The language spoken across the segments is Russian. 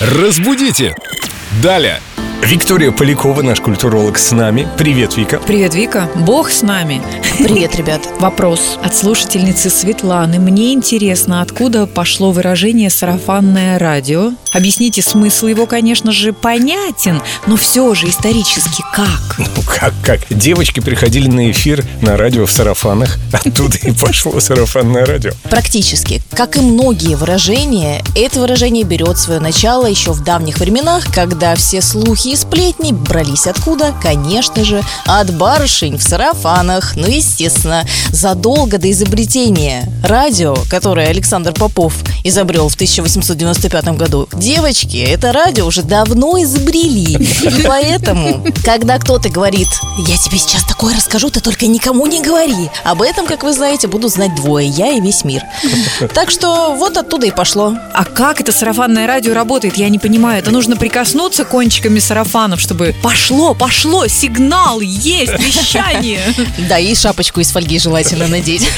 Разбудите! Далее! Виктория Полякова, наш культуролог, с нами. Привет, Вика. Привет, Вика. Бог с нами. Привет, ребят. Вопрос от слушательницы Светланы. Мне интересно, откуда пошло выражение «сарафанное радио»? Объясните смысл его, конечно же, понятен, но все же исторически как? Ну, как, как? Девочки приходили на эфир на радио в сарафанах. Оттуда и пошло сарафанное радио. Практически, как и многие выражения, это выражение берет свое начало еще в давних временах, когда все слухи и сплетни брались откуда? Конечно же, от барышень в сарафанах. Ну, естественно, задолго до изобретения радио, которое Александр Попов изобрел в 1895 году, девочки это радио уже давно изобрели. И поэтому, когда кто-то говорит, я тебе сейчас такое расскажу, ты только никому не говори. Об этом, как вы знаете, будут знать двое, я и весь мир. Так что вот оттуда и пошло. А как это сарафанное радио работает? Я не понимаю. Это нужно прикоснуться кончиками сарафанов, чтобы пошло, пошло, сигнал, есть, вещание. Да, и шапочку из фольги желательно надеть.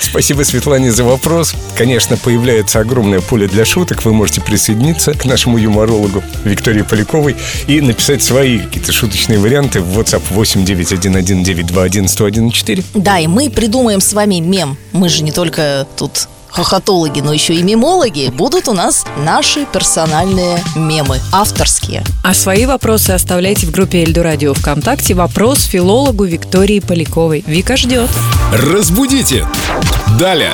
Спасибо, Светлане, за вопрос. Конечно, появляется огромное поле для шуток. Вы можете присоединиться к нашему юморологу Виктории Поляковой и написать свои какие-то шуточные варианты в WhatsApp 8911-921-1014. Да, и мы придумаем с вами мем. Мы же не только тут хохотологи, но еще и мемологи. Будут у нас наши персональные мемы, авторские. А свои вопросы оставляйте в группе Эльду Радио ВКонтакте. Вопрос филологу Виктории Поляковой. Вика ждет. Разбудите! Далее!